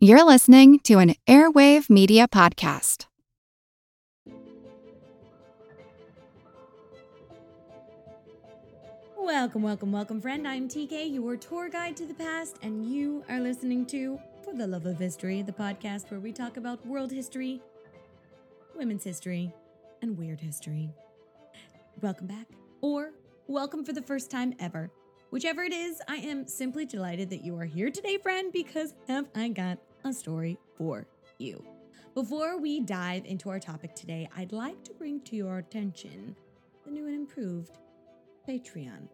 You're listening to an Airwave Media Podcast. Welcome, welcome, welcome, friend. I'm TK, your tour guide to the past, and you are listening to For the Love of History, the podcast where we talk about world history, women's history, and weird history. Welcome back, or welcome for the first time ever. Whichever it is, I am simply delighted that you are here today, friend, because have I got a story for you. Before we dive into our topic today, I'd like to bring to your attention the new and improved Patreon.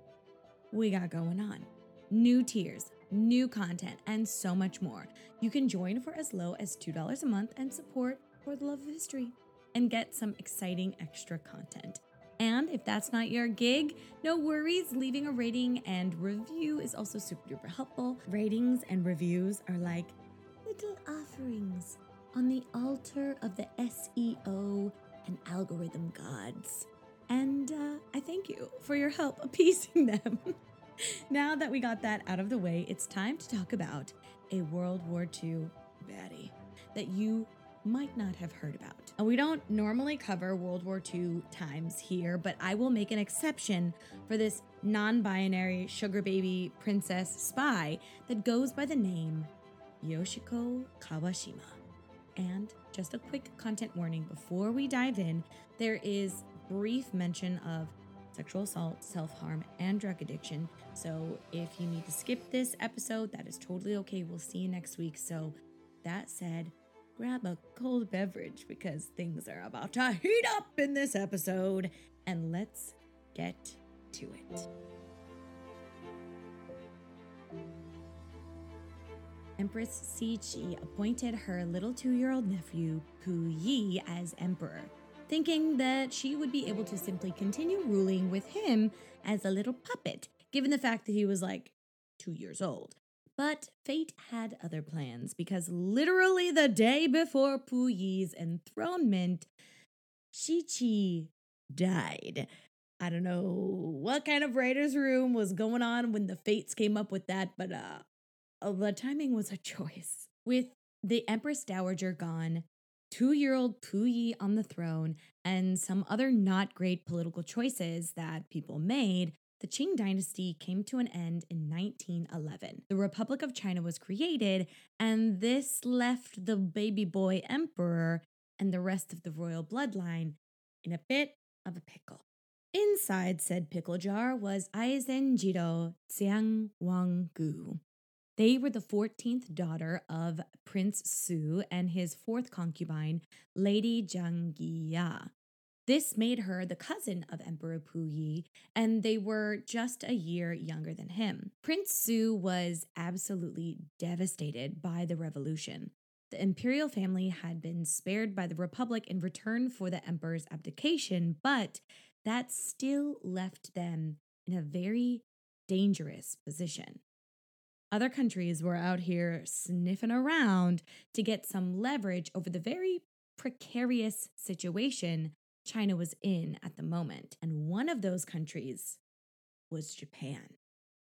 We got going on. New tiers, new content, and so much more. You can join for as low as $2 a month and support for the love of history and get some exciting extra content. And if that's not your gig, no worries. Leaving a rating and review is also super duper helpful. Ratings and reviews are like little offerings on the altar of the SEO and algorithm gods. And uh, I thank you for your help appeasing them. now that we got that out of the way, it's time to talk about a World War II baddie that you might not have heard about. And we don't normally cover World War II times here, but I will make an exception for this non binary sugar baby princess spy that goes by the name Yoshiko Kawashima. And just a quick content warning before we dive in, there is brief mention of sexual assault, self harm, and drug addiction. So if you need to skip this episode, that is totally okay. We'll see you next week. So, that said, grab a cold beverage because things are about to heat up in this episode. And let's get to it. Empress Cixi appointed her little two year old nephew, Pu Yi, as emperor, thinking that she would be able to simply continue ruling with him as a little puppet, given the fact that he was like two years old. But fate had other plans because literally the day before Pu Yi's enthronement, Cixi died. I don't know what kind of writer's room was going on when the fates came up with that, but uh, Uh, the timing was a choice. With the Empress Dowager gone, two year old Pu Yi on the throne, and some other not great political choices that people made, the Qing dynasty came to an end in 1911. The Republic of China was created, and this left the baby boy emperor and the rest of the royal bloodline in a bit of a pickle. Inside said pickle jar was Aisin Gioro Xiang Wang Gu, they were the 14th daughter of Prince Su and his fourth concubine, Lady Zhang Yiya. This made her the cousin of Emperor Pu Yi, and they were just a year younger than him. Prince Su was absolutely devastated by the revolution. The imperial family had been spared by the Republic in return for the emperor's abdication, but that still left them in a very dangerous position. Other countries were out here sniffing around to get some leverage over the very precarious situation China was in at the moment. And one of those countries was Japan.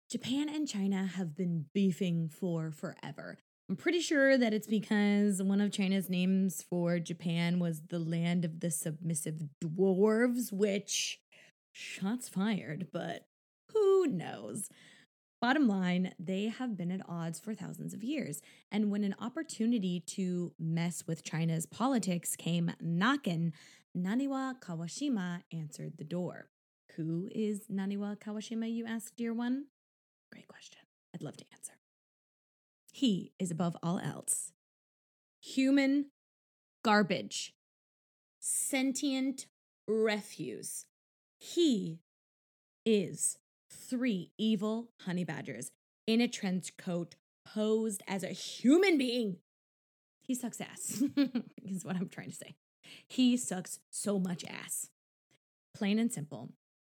Japan and China have been beefing for forever. I'm pretty sure that it's because one of China's names for Japan was the land of the submissive dwarves, which shots fired, but who knows? Bottom line, they have been at odds for thousands of years. And when an opportunity to mess with China's politics came knocking, Naniwa Kawashima answered the door. Who is Naniwa Kawashima, you ask, dear one? Great question. I'd love to answer. He is above all else human garbage, sentient refuse. He is three evil honey badgers in a trench coat posed as a human being. He sucks ass, is what I'm trying to say. He sucks so much ass. Plain and simple,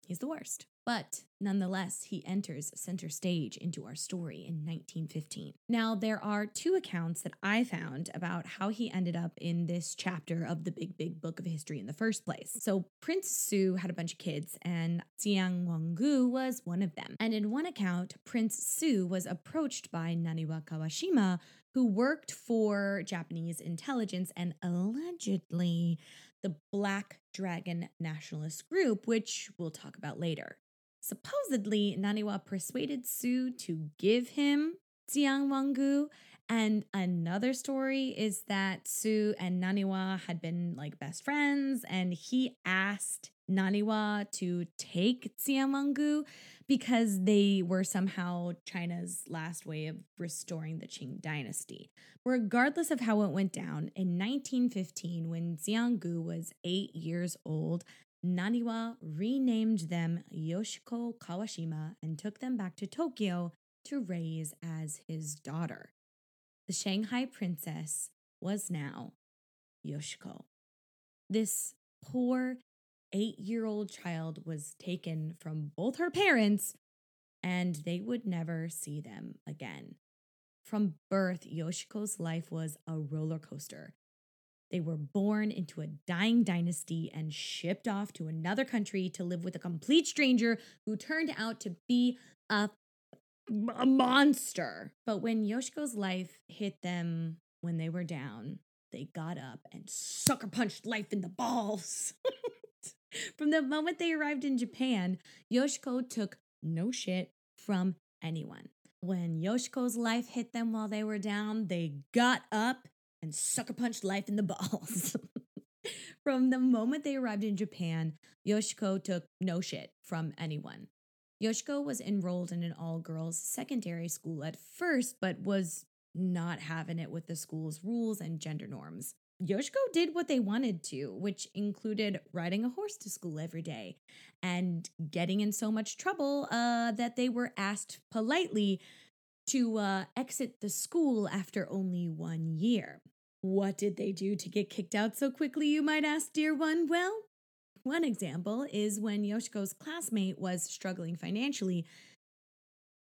he's the worst. But nonetheless, he enters center stage into our story in 1915. Now, there are two accounts that I found about how he ended up in this chapter of the big, big book of history in the first place. So, Prince Su had a bunch of kids, and Xiang Wanggu was one of them. And in one account, Prince Su was approached by Naniwa Kawashima, who worked for Japanese intelligence and allegedly the Black Dragon Nationalist Group, which we'll talk about later. Supposedly, Naniwa persuaded Su to give him Xiang Wanggu. And another story is that Su and Naniwa had been like best friends, and he asked Naniwa to take Xiang Wanggu because they were somehow China's last way of restoring the Qing dynasty. Regardless of how it went down, in 1915, when Xianggu was eight years old, Naniwa renamed them Yoshiko Kawashima and took them back to Tokyo to raise as his daughter. The Shanghai princess was now Yoshiko. This poor eight year old child was taken from both her parents, and they would never see them again. From birth, Yoshiko's life was a roller coaster. They were born into a dying dynasty and shipped off to another country to live with a complete stranger who turned out to be a, a monster. But when Yoshiko's life hit them when they were down, they got up and sucker punched life in the balls. from the moment they arrived in Japan, Yoshiko took no shit from anyone. When Yoshiko's life hit them while they were down, they got up and sucker punched life in the balls. from the moment they arrived in Japan, Yoshiko took no shit from anyone. Yoshiko was enrolled in an all girls secondary school at first, but was not having it with the school's rules and gender norms. Yoshiko did what they wanted to, which included riding a horse to school every day and getting in so much trouble uh, that they were asked politely to uh, exit the school after only one year. What did they do to get kicked out so quickly, you might ask, dear one? Well, one example is when Yoshiko's classmate was struggling financially.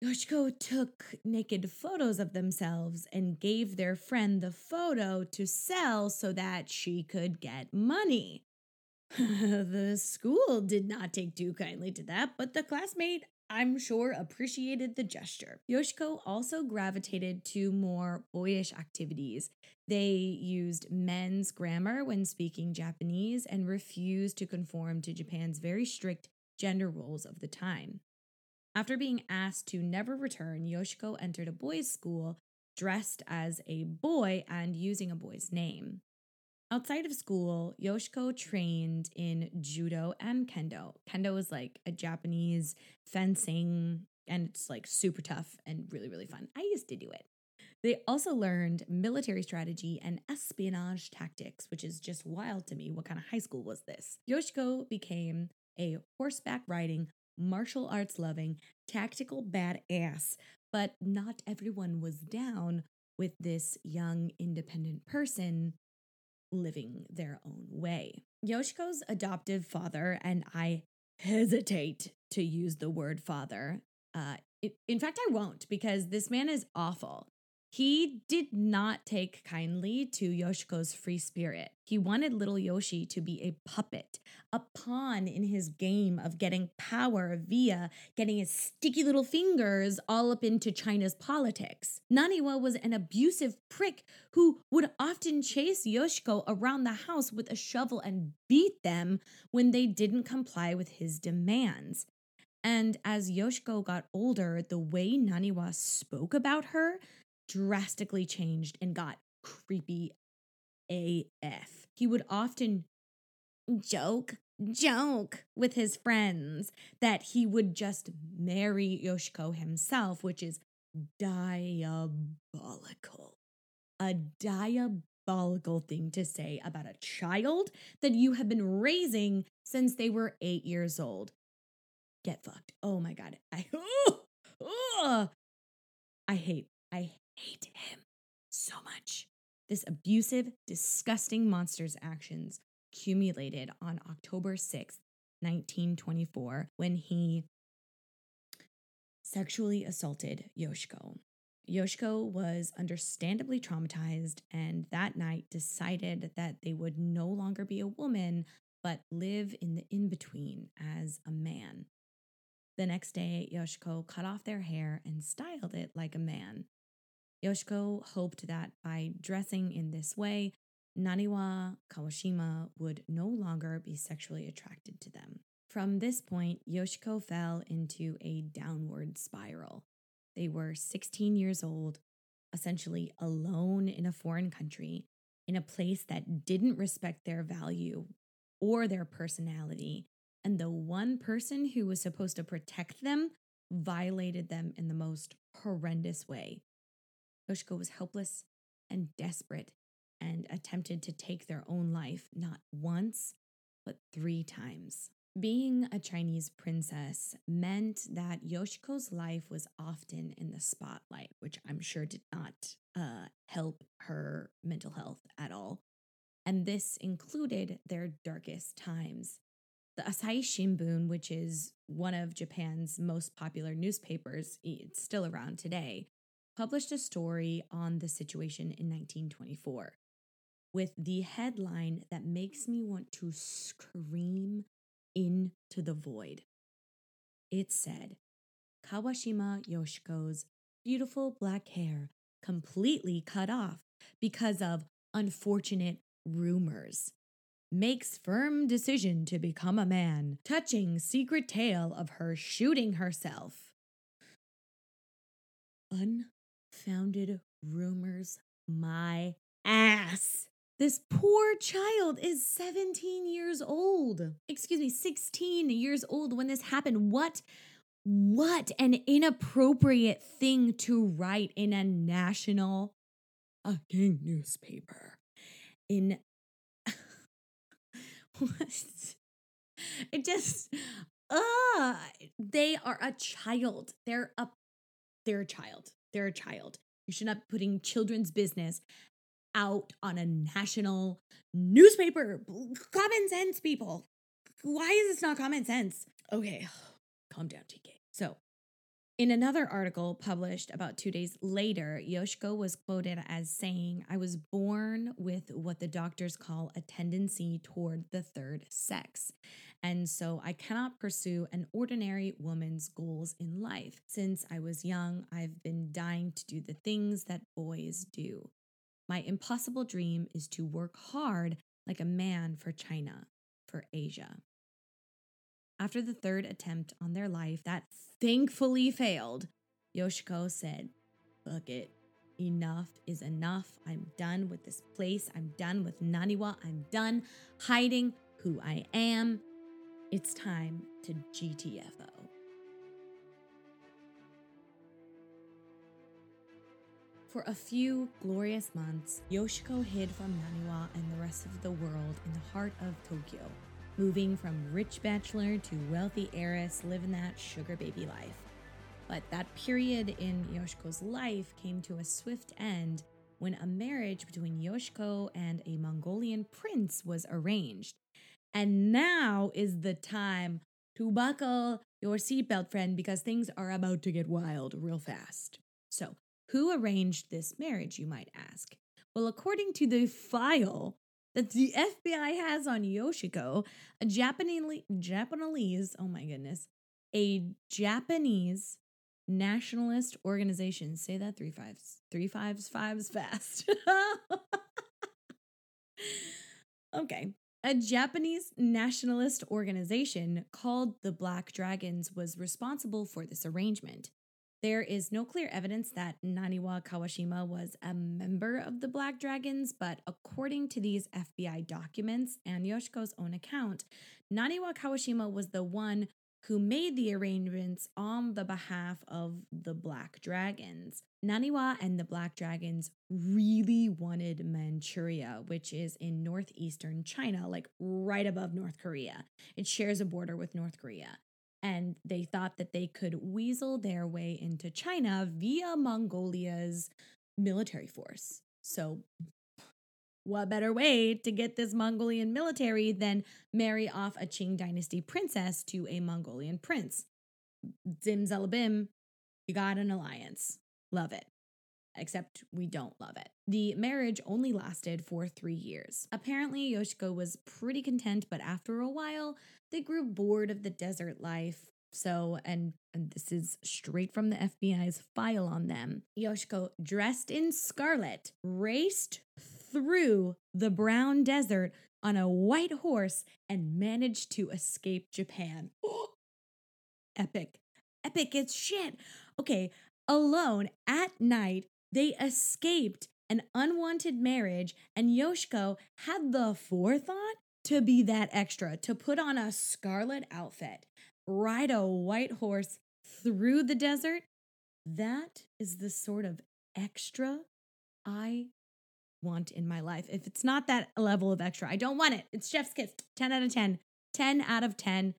Yoshiko took naked photos of themselves and gave their friend the photo to sell so that she could get money. the school did not take too kindly to that, but the classmate I'm sure, appreciated the gesture. Yoshiko also gravitated to more boyish activities. They used men's grammar when speaking Japanese and refused to conform to Japan's very strict gender roles of the time. After being asked to never return, Yoshiko entered a boys' school dressed as a boy and using a boy's name. Outside of school, Yoshiko trained in judo and kendo. Kendo is like a Japanese fencing, and it's like super tough and really, really fun. I used to do it. They also learned military strategy and espionage tactics, which is just wild to me. What kind of high school was this? Yoshiko became a horseback riding, martial arts loving, tactical badass, but not everyone was down with this young, independent person living their own way. Yoshiko's adoptive father, and I hesitate to use the word father. Uh, in fact, I won't because this man is awful. He did not take kindly to Yoshiko's free spirit. He wanted little Yoshi to be a puppet, a pawn in his game of getting power via getting his sticky little fingers all up into China's politics. Naniwa was an abusive prick who would often chase Yoshiko around the house with a shovel and beat them when they didn't comply with his demands. And as Yoshiko got older, the way Naniwa spoke about her drastically changed and got creepy AF. He would often joke, joke with his friends that he would just marry Yoshiko himself, which is diabolical. A diabolical thing to say about a child that you have been raising since they were eight years old. Get fucked. Oh my God. I, oh, I hate, I hate him so much. This abusive, disgusting monster's actions accumulated on October 6th, 1924, when he sexually assaulted Yoshiko. Yoshiko was understandably traumatized and that night decided that they would no longer be a woman, but live in the in between as a man. The next day, Yoshiko cut off their hair and styled it like a man. Yoshiko hoped that by dressing in this way, Naniwa Kawashima would no longer be sexually attracted to them. From this point, Yoshiko fell into a downward spiral. They were 16 years old, essentially alone in a foreign country, in a place that didn't respect their value or their personality. And the one person who was supposed to protect them violated them in the most horrendous way. Yoshiko was helpless and desperate and attempted to take their own life not once, but three times. Being a Chinese princess meant that Yoshiko's life was often in the spotlight, which I'm sure did not uh, help her mental health at all. And this included their darkest times. The Asahi Shimbun, which is one of Japan's most popular newspapers, it's still around today, published a story on the situation in 1924 with the headline that makes me want to scream into the void. It said, Kawashima Yoshiko's beautiful black hair completely cut off because of unfortunate rumors. Makes firm decision to become a man, touching secret tale of her shooting herself. Unfounded rumors, my ass. This poor child is 17 years old. Excuse me, 16 years old when this happened. What what an inappropriate thing to write in a national fucking newspaper. In what? It just uh they are a child. They're a they're a child. They're a child. You should not be putting children's business out on a national newspaper. Common sense, people. Why is this not common sense? Okay, calm down, TK. So, in another article published about two days later, Yoshiko was quoted as saying, I was born with what the doctors call a tendency toward the third sex. And so I cannot pursue an ordinary woman's goals in life. Since I was young, I've been dying to do the things that boys do. My impossible dream is to work hard like a man for China, for Asia. After the third attempt on their life that thankfully failed, Yoshiko said, Fuck it. Enough is enough. I'm done with this place. I'm done with Naniwa. I'm done hiding who I am. It's time to GTFO. For a few glorious months, Yoshiko hid from Naniwa and the rest of the world in the heart of Tokyo, moving from rich bachelor to wealthy heiress, living that sugar baby life. But that period in Yoshiko's life came to a swift end when a marriage between Yoshiko and a Mongolian prince was arranged. And now is the time to buckle your seatbelt, friend, because things are about to get wild real fast. So, who arranged this marriage, you might ask? Well, according to the file that the FBI has on Yoshiko, a Japanese, Japanese, oh my goodness, a Japanese nationalist organization. Say that three fives, three fives, fives fast. okay. A Japanese nationalist organization called the Black Dragons was responsible for this arrangement. There is no clear evidence that Naniwa Kawashima was a member of the Black Dragons, but according to these FBI documents and Yoshiko's own account, Naniwa Kawashima was the one who made the arrangements on the behalf of the Black Dragons. Naniwa and the Black Dragons really wanted Manchuria, which is in northeastern China, like right above North Korea. It shares a border with North Korea and they thought that they could weasel their way into China via Mongolia's military force. So, what better way to get this Mongolian military than marry off a Qing dynasty princess to a Mongolian prince? Zim Zalabim, You got an alliance. Love it. Except we don't love it. The marriage only lasted for three years. Apparently, Yoshiko was pretty content, but after a while, they grew bored of the desert life. So, and, and this is straight from the FBI's file on them. Yoshiko, dressed in scarlet, raced through the brown desert on a white horse and managed to escape Japan. Epic. Epic as shit. Okay, alone at night, they escaped an unwanted marriage, and Yoshiko had the forethought to be that extra, to put on a scarlet outfit, ride a white horse through the desert. That is the sort of extra I want in my life. If it's not that level of extra, I don't want it. It's Chef's Kiss. 10 out of 10. 10 out of 10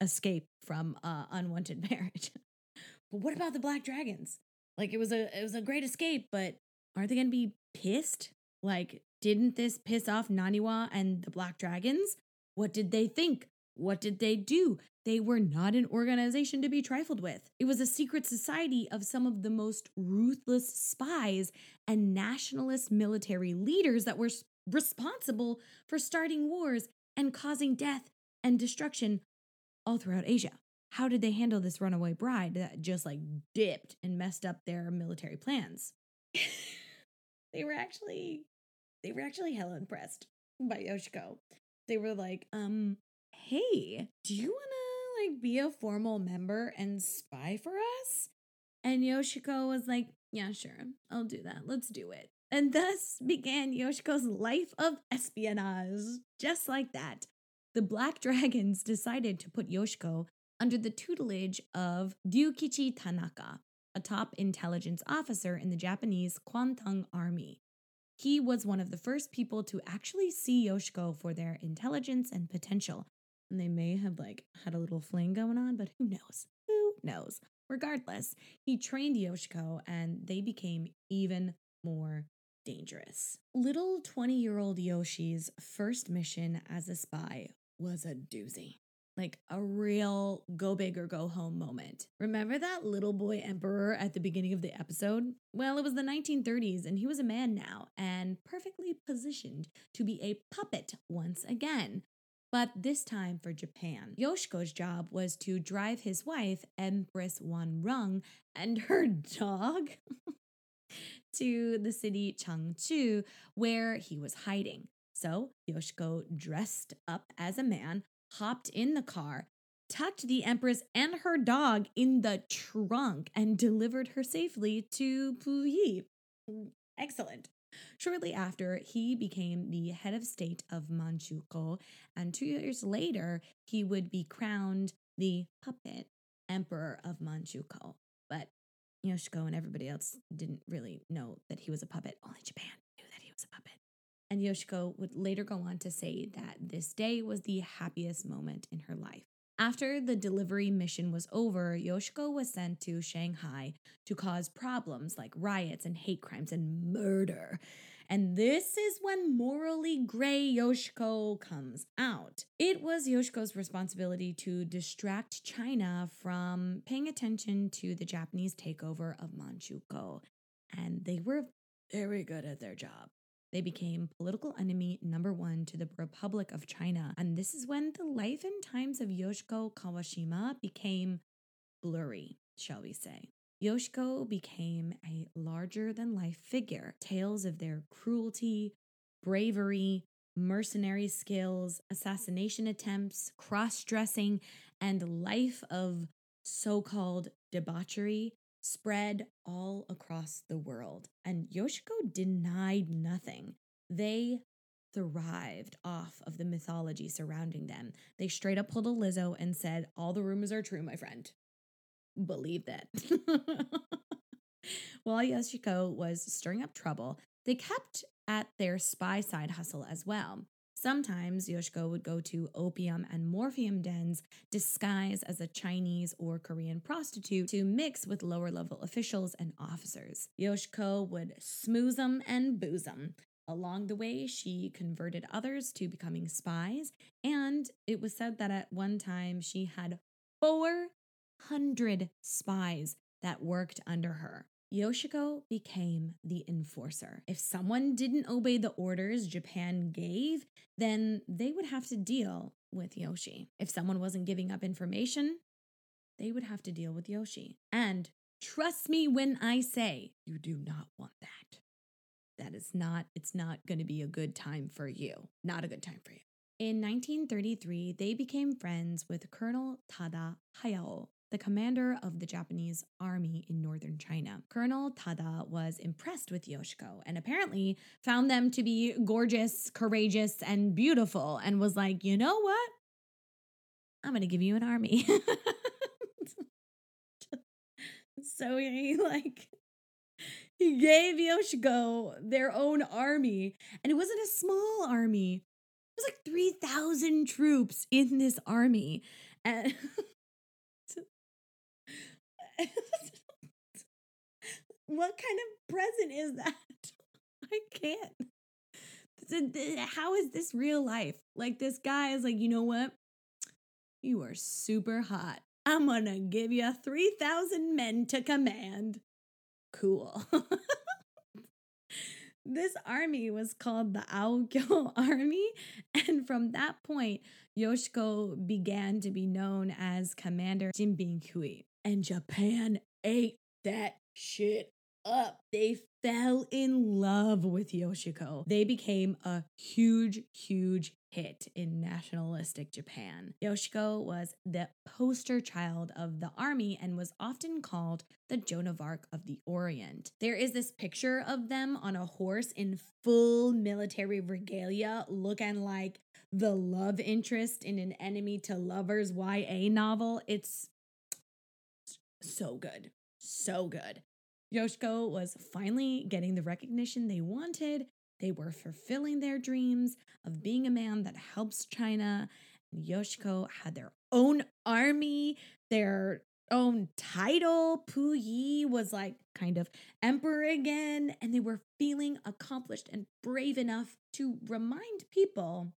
escape from uh, unwanted marriage. but what about the Black Dragons? Like it was a it was a great escape, but aren't they going to be pissed? Like didn't this piss off Naniwa and the Black Dragons? What did they think? What did they do? They were not an organization to be trifled with. It was a secret society of some of the most ruthless spies and nationalist military leaders that were responsible for starting wars and causing death and destruction all throughout Asia. How did they handle this runaway bride that just like dipped and messed up their military plans? they were actually they were actually hella impressed by Yoshiko. They were like, um, hey, do you want to like be a formal member and spy for us? And Yoshiko was like, yeah, sure, I'll do that. Let's do it. And thus began Yoshiko's life of espionage. Just like that, the Black Dragons decided to put Yoshiko under the tutelage of Ryukichi Tanaka, a top intelligence officer in the Japanese Kwantung Army. He was one of the first people to actually see Yoshiko for their intelligence and potential, and they may have like had a little fling going on, but who knows? Who knows? Regardless, he trained Yoshiko and they became even more dangerous. Little 20 year old Yoshi's first mission as a spy was a doozy. Like a real go big or go home moment. Remember that little boy emperor at the beginning of the episode? Well, it was the 1930s and he was a man now and perfectly positioned to be a puppet once again but this time for Japan. Yoshiko's job was to drive his wife, Empress Wanrong, and her dog to the city Changchun, where he was hiding. So Yoshiko dressed up as a man, hopped in the car, tucked the Empress and her dog in the trunk, and delivered her safely to Puyi. Excellent. Shortly after, he became the head of state of Manchukuo, and two years later, he would be crowned the puppet emperor of Manchukuo. But Yoshiko and everybody else didn't really know that he was a puppet. Only Japan knew that he was a puppet. And Yoshiko would later go on to say that this day was the happiest moment in her life. After the delivery mission was over, Yoshiko was sent to Shanghai to cause problems like riots and hate crimes and murder. And this is when morally gray Yoshiko comes out. It was Yoshiko's responsibility to distract China from paying attention to the Japanese takeover of Manchukuo. And they were very good at their job. They became political enemy number one to the Republic of China. And this is when the life and times of Yoshiko Kawashima became blurry, shall we say. Yoshiko became a larger than life figure. Tales of their cruelty, bravery, mercenary skills, assassination attempts, cross dressing, and life of so called debauchery spread all across the world. And Yoshiko denied nothing. They thrived off of the mythology surrounding them. They straight up pulled a Lizzo and said, All the rumors are true, my friend. Believe that. While Yoshiko was stirring up trouble, they kept at their spy side hustle as well. Sometimes Yoshiko would go to opium and morphium dens disguised as a Chinese or Korean prostitute to mix with lower level officials and officers. Yoshiko would smooze them and booze them. Along the way, she converted others to becoming spies, and it was said that at one time she had 400 spies that worked under her. Yoshiko became the enforcer. If someone didn't obey the orders Japan gave, then they would have to deal with Yoshi. If someone wasn't giving up information, they would have to deal with Yoshi. And trust me when I say you do not want that. That is not, it's not going to be a good time for you. Not a good time for you. In 1933, they became friends with Colonel Tada Hayao, the commander of the Japanese army in northern China. Colonel Tada was impressed with Yoshiko and apparently found them to be gorgeous, courageous, and beautiful, and was like, you know what? I'm to give you an army. so he like he gave Yoshiko their own army, and it wasn't a small army. It was like 3,000 troops in this army. And what kind of present is that? I can't. How is this real life? Like, this guy is like, you know what? You are super hot. I'm gonna give you 3,000 men to command. Cool. this army was called the Aokyo Army, and from that point, Yoshiko began to be known as Commander Jin Bihui. And Japan ate that shit up. They fell in love with Yoshiko. They became a huge, huge hit in nationalistic Japan. Yoshiko was the poster child of the army and was often called the Joan of Arc of the Orient. There is this picture of them on a horse in full military regalia, looking like the love interest in an enemy to lovers YA novel. It's so good. So good. Yoshiko was finally getting the recognition they wanted. They were fulfilling their dreams of being a man that helps China. And Yoshiko had their own army, their own title. Puyi was like kind of emperor again, and they were feeling accomplished and brave enough to remind people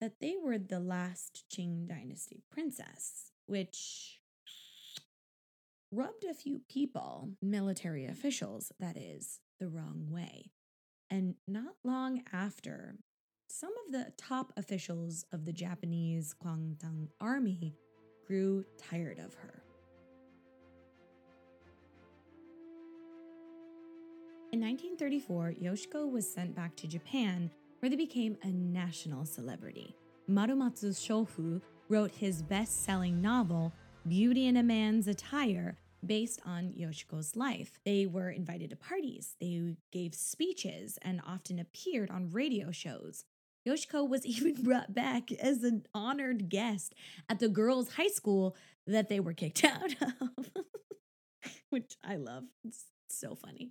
that they were the last Qing dynasty princess, which rubbed a few people, military officials, that is, the wrong way. And not long after, some of the top officials of the Japanese Kwantung army grew tired of her. In 1934, Yoshiko was sent back to Japan, where they became a national celebrity. Muramatsu Shofu wrote his best selling novel, Beauty in a Man's Attire, based on Yoshiko's life. They were invited to parties, they gave speeches, and often appeared on radio shows. Yoshiko was even brought back as an honored guest at the girls' high school that they were kicked out of, which I love. It's so funny.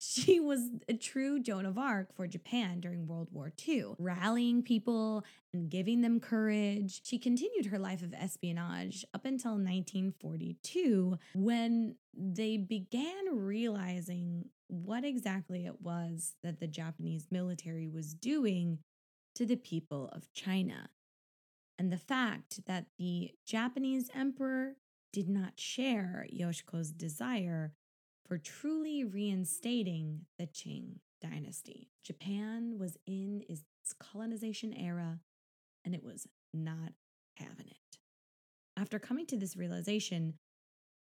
She was a true Joan of Arc for Japan during World War II, rallying people and giving them courage. She continued her life of espionage up until 1942 when they began realizing what exactly it was that the Japanese military was doing to the people of China. And the fact that the Japanese emperor did not share Yoshiko's desire for truly reinstating the Qing dynasty. Japan was in its colonization era and it was not having it. After coming to this realization,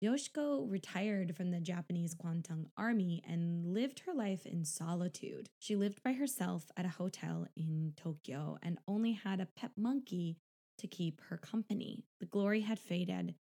Yoshiko retired from the Japanese Kwantung army and lived her life in solitude. She lived by herself at a hotel in Tokyo and only had a pet monkey to keep her company. The glory had faded,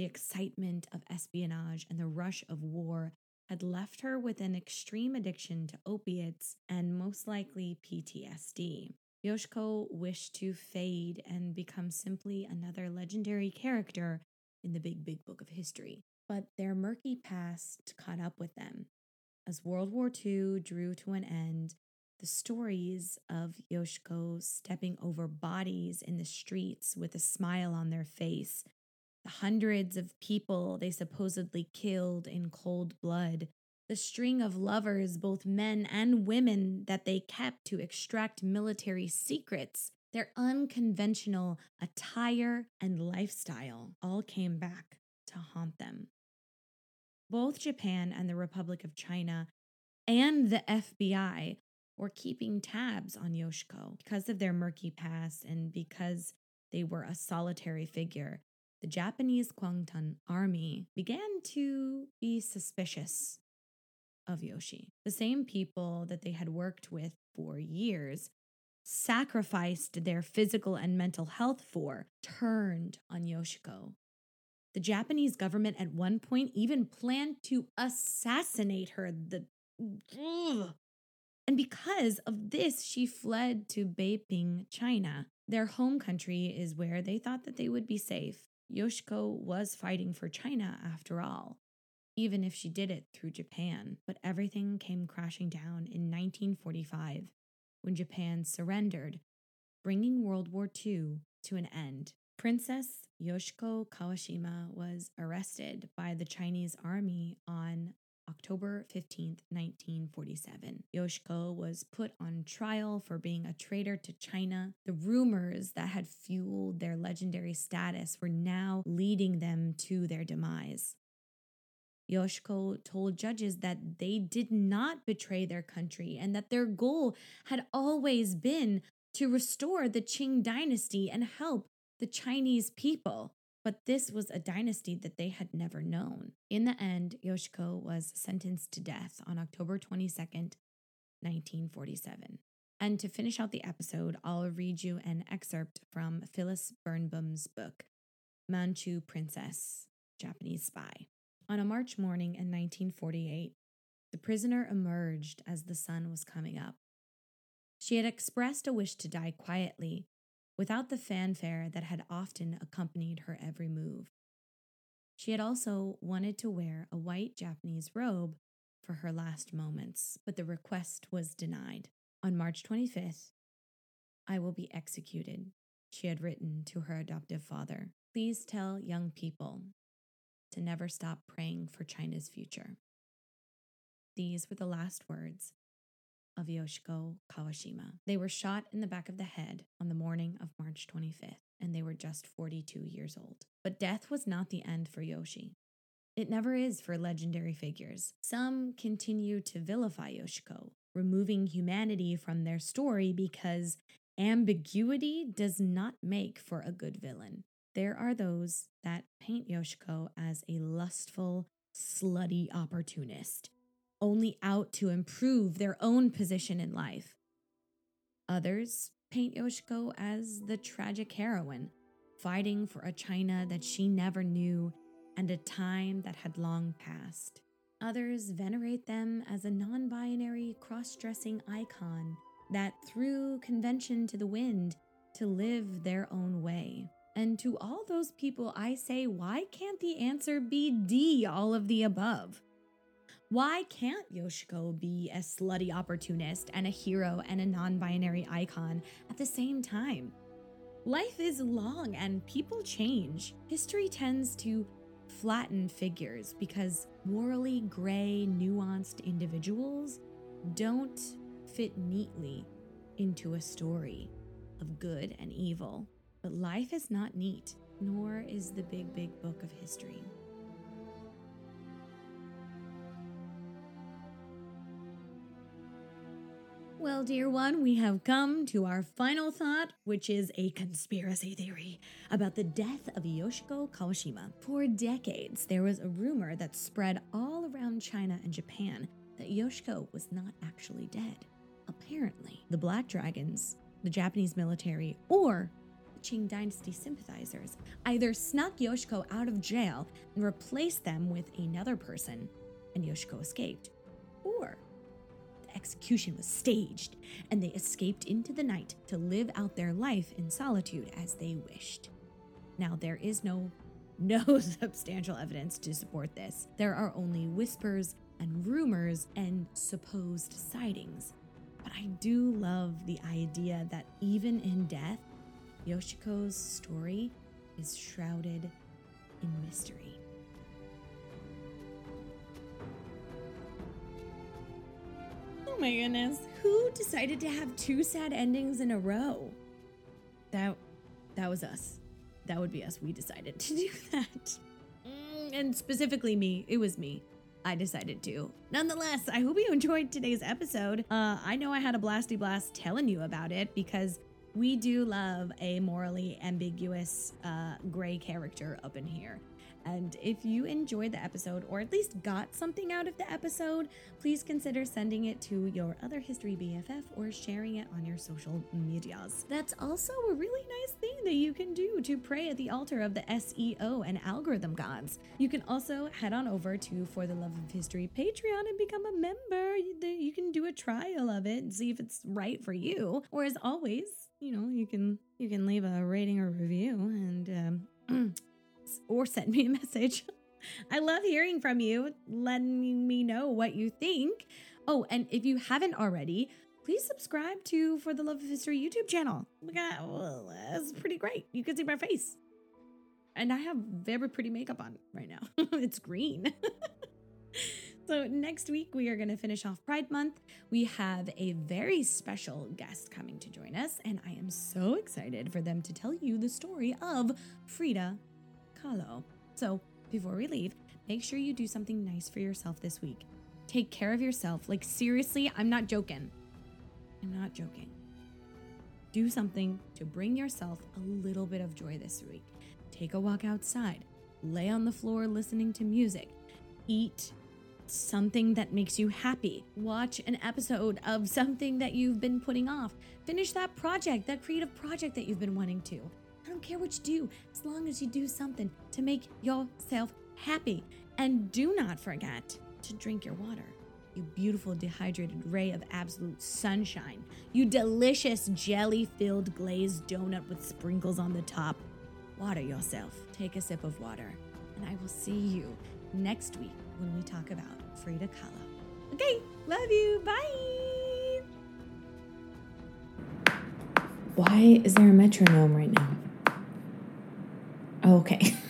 the excitement of espionage and the rush of war had left her with an extreme addiction to opiates and most likely PTSD. Yoshiko wished to fade and become simply another legendary character in the big, big book of history. But their murky past caught up with them. As World War II drew to an end, the stories of Yoshiko stepping over bodies in the streets with a smile on their face the hundreds of people they supposedly killed in cold blood, the string of lovers, both men and women, that they kept to extract military secrets, their unconventional attire and lifestyle all came back to haunt them. Both Japan and the Republic of China and the FBI were keeping tabs on Yoshiko because of their murky past and because they were a solitary figure. The Japanese Kwantung army began to be suspicious of Yoshi. The same people that they had worked with for years sacrificed their physical and mental health for turned on Yoshiko. The Japanese government at one point even planned to assassinate her. The ugh. and because of this, she fled to Beiping, China. Their home country is where they thought that they would be safe. Yoshiko was fighting for China after all, even if she did it through Japan. But everything came crashing down in 1945 when Japan surrendered, bringing World War II to an end. Princess Yoshiko Kawashima was arrested by the Chinese army on October 15, 1947. Yoshiko was put on trial for being a traitor to China. The rumors that had fueled their legendary status were now leading them to their demise. Yoshiko told judges that they did not betray their country and that their goal had always been to restore the Qing dynasty and help the Chinese people. But this was a dynasty that they had never known. In the end, Yoshiko was sentenced to death on October 22nd, 1947. And to finish out the episode, I'll read you an excerpt from Phyllis Birnbaum's book, Manchu Princess, Japanese Spy. On a March morning in 1948, the prisoner emerged as the sun was coming up. She had expressed a wish to die quietly, without the fanfare that had often accompanied her every move. She had also wanted to wear a white Japanese robe for her last moments, but the request was denied. On March 25th, I will be executed, she had written to her adoptive father. Please tell young people to never stop praying for China's future. These were the last words of Yoshiko Kawashima. They were shot in the back of the head on the morning of March 25th, and they were just 42 years old. But death was not the end for Yoshi. It never is for legendary figures. Some continue to vilify Yoshiko, removing humanity from their story because ambiguity does not make for a good villain. There are those that paint Yoshiko as a lustful, slutty opportunist, only out to improve their own position in life. Others paint Yoshiko as the tragic heroine, fighting for a China that she never knew and a time that had long passed. Others venerate them as a non binary, cross dressing icon that threw convention to the wind to live their own way. And to all those people, I say, why can't the answer be D, all of the above? Why can't Yoshiko be a slutty opportunist and a hero and a non binary icon at the same time? Life is long and people change. History tends to flatten figures because morally gray, nuanced individuals don't fit neatly into a story of good and evil. But life is not neat, nor is the big, big book of history. Well, dear one, we have come to our final thought, which is a conspiracy theory about the death of Yoshiko Kawashima. For decades, there was a rumor that spread all around China and Japan that Yoshiko was not actually dead. Apparently, the Black Dragons, the Japanese military, or the Qing dynasty sympathizers either snuck Yoshiko out of jail and replaced them with another person, and Yoshiko escaped, or execution was staged and they escaped into the night to live out their life in solitude as they wished. Now, there is no no substantial evidence to support this. There are only whispers and rumors and supposed sightings. But I do love the idea that even in death, Yoshiko's story is shrouded in mystery. My goodness, who decided to have two sad endings in a row? That that was us. That would be us. We decided to do that. Mm, and specifically me, it was me. I decided to. Nonetheless, I hope you enjoyed today's episode. Uh, I know I had a blasty blast telling you about it because we do love a morally ambiguous uh, gray character up in here. And if you enjoyed the episode or at least got something out of the episode, please consider sending it to your other history BFF or sharing it on your social medias. That's also a really nice thing that you can do to pray at the altar of the SEO and algorithm gods. You can also head on over to For the Love of History Patreon and become a member. You can do a trial of it and see if it's right for you. Or as always, you know, you can you can leave a rating or review and um or send me a message. I love hearing from you, letting me know what you think. Oh, and if you haven't already, please subscribe to For the Love of History YouTube channel. We got, well, that's pretty great. You can see my face. And I have very pretty makeup on right now. it's green. so, next week, we are going to finish off Pride Month. We have a very special guest coming to join us, and I am so excited for them to tell you the story of Frida Kahlo. So, before we leave, make sure you do something nice for yourself this week. Take care of yourself. Like, seriously, I'm not joking. I'm not joking. Do something to bring yourself a little bit of joy this week. Take a walk outside, lay on the floor listening to music, eat something that makes you happy, watch an episode of something that you've been putting off, finish that project, that creative project that you've been wanting to. I don't care what you do, as long as you do something to make yourself happy. And do not forget to drink your water. You beautiful dehydrated ray of absolute sunshine. You delicious jelly filled glazed donut with sprinkles on the top. Water yourself. Take a sip of water. And I will see you next week when we talk about Frida Kahlo. Okay, love you. Bye. Why is there a metronome right now? Okay.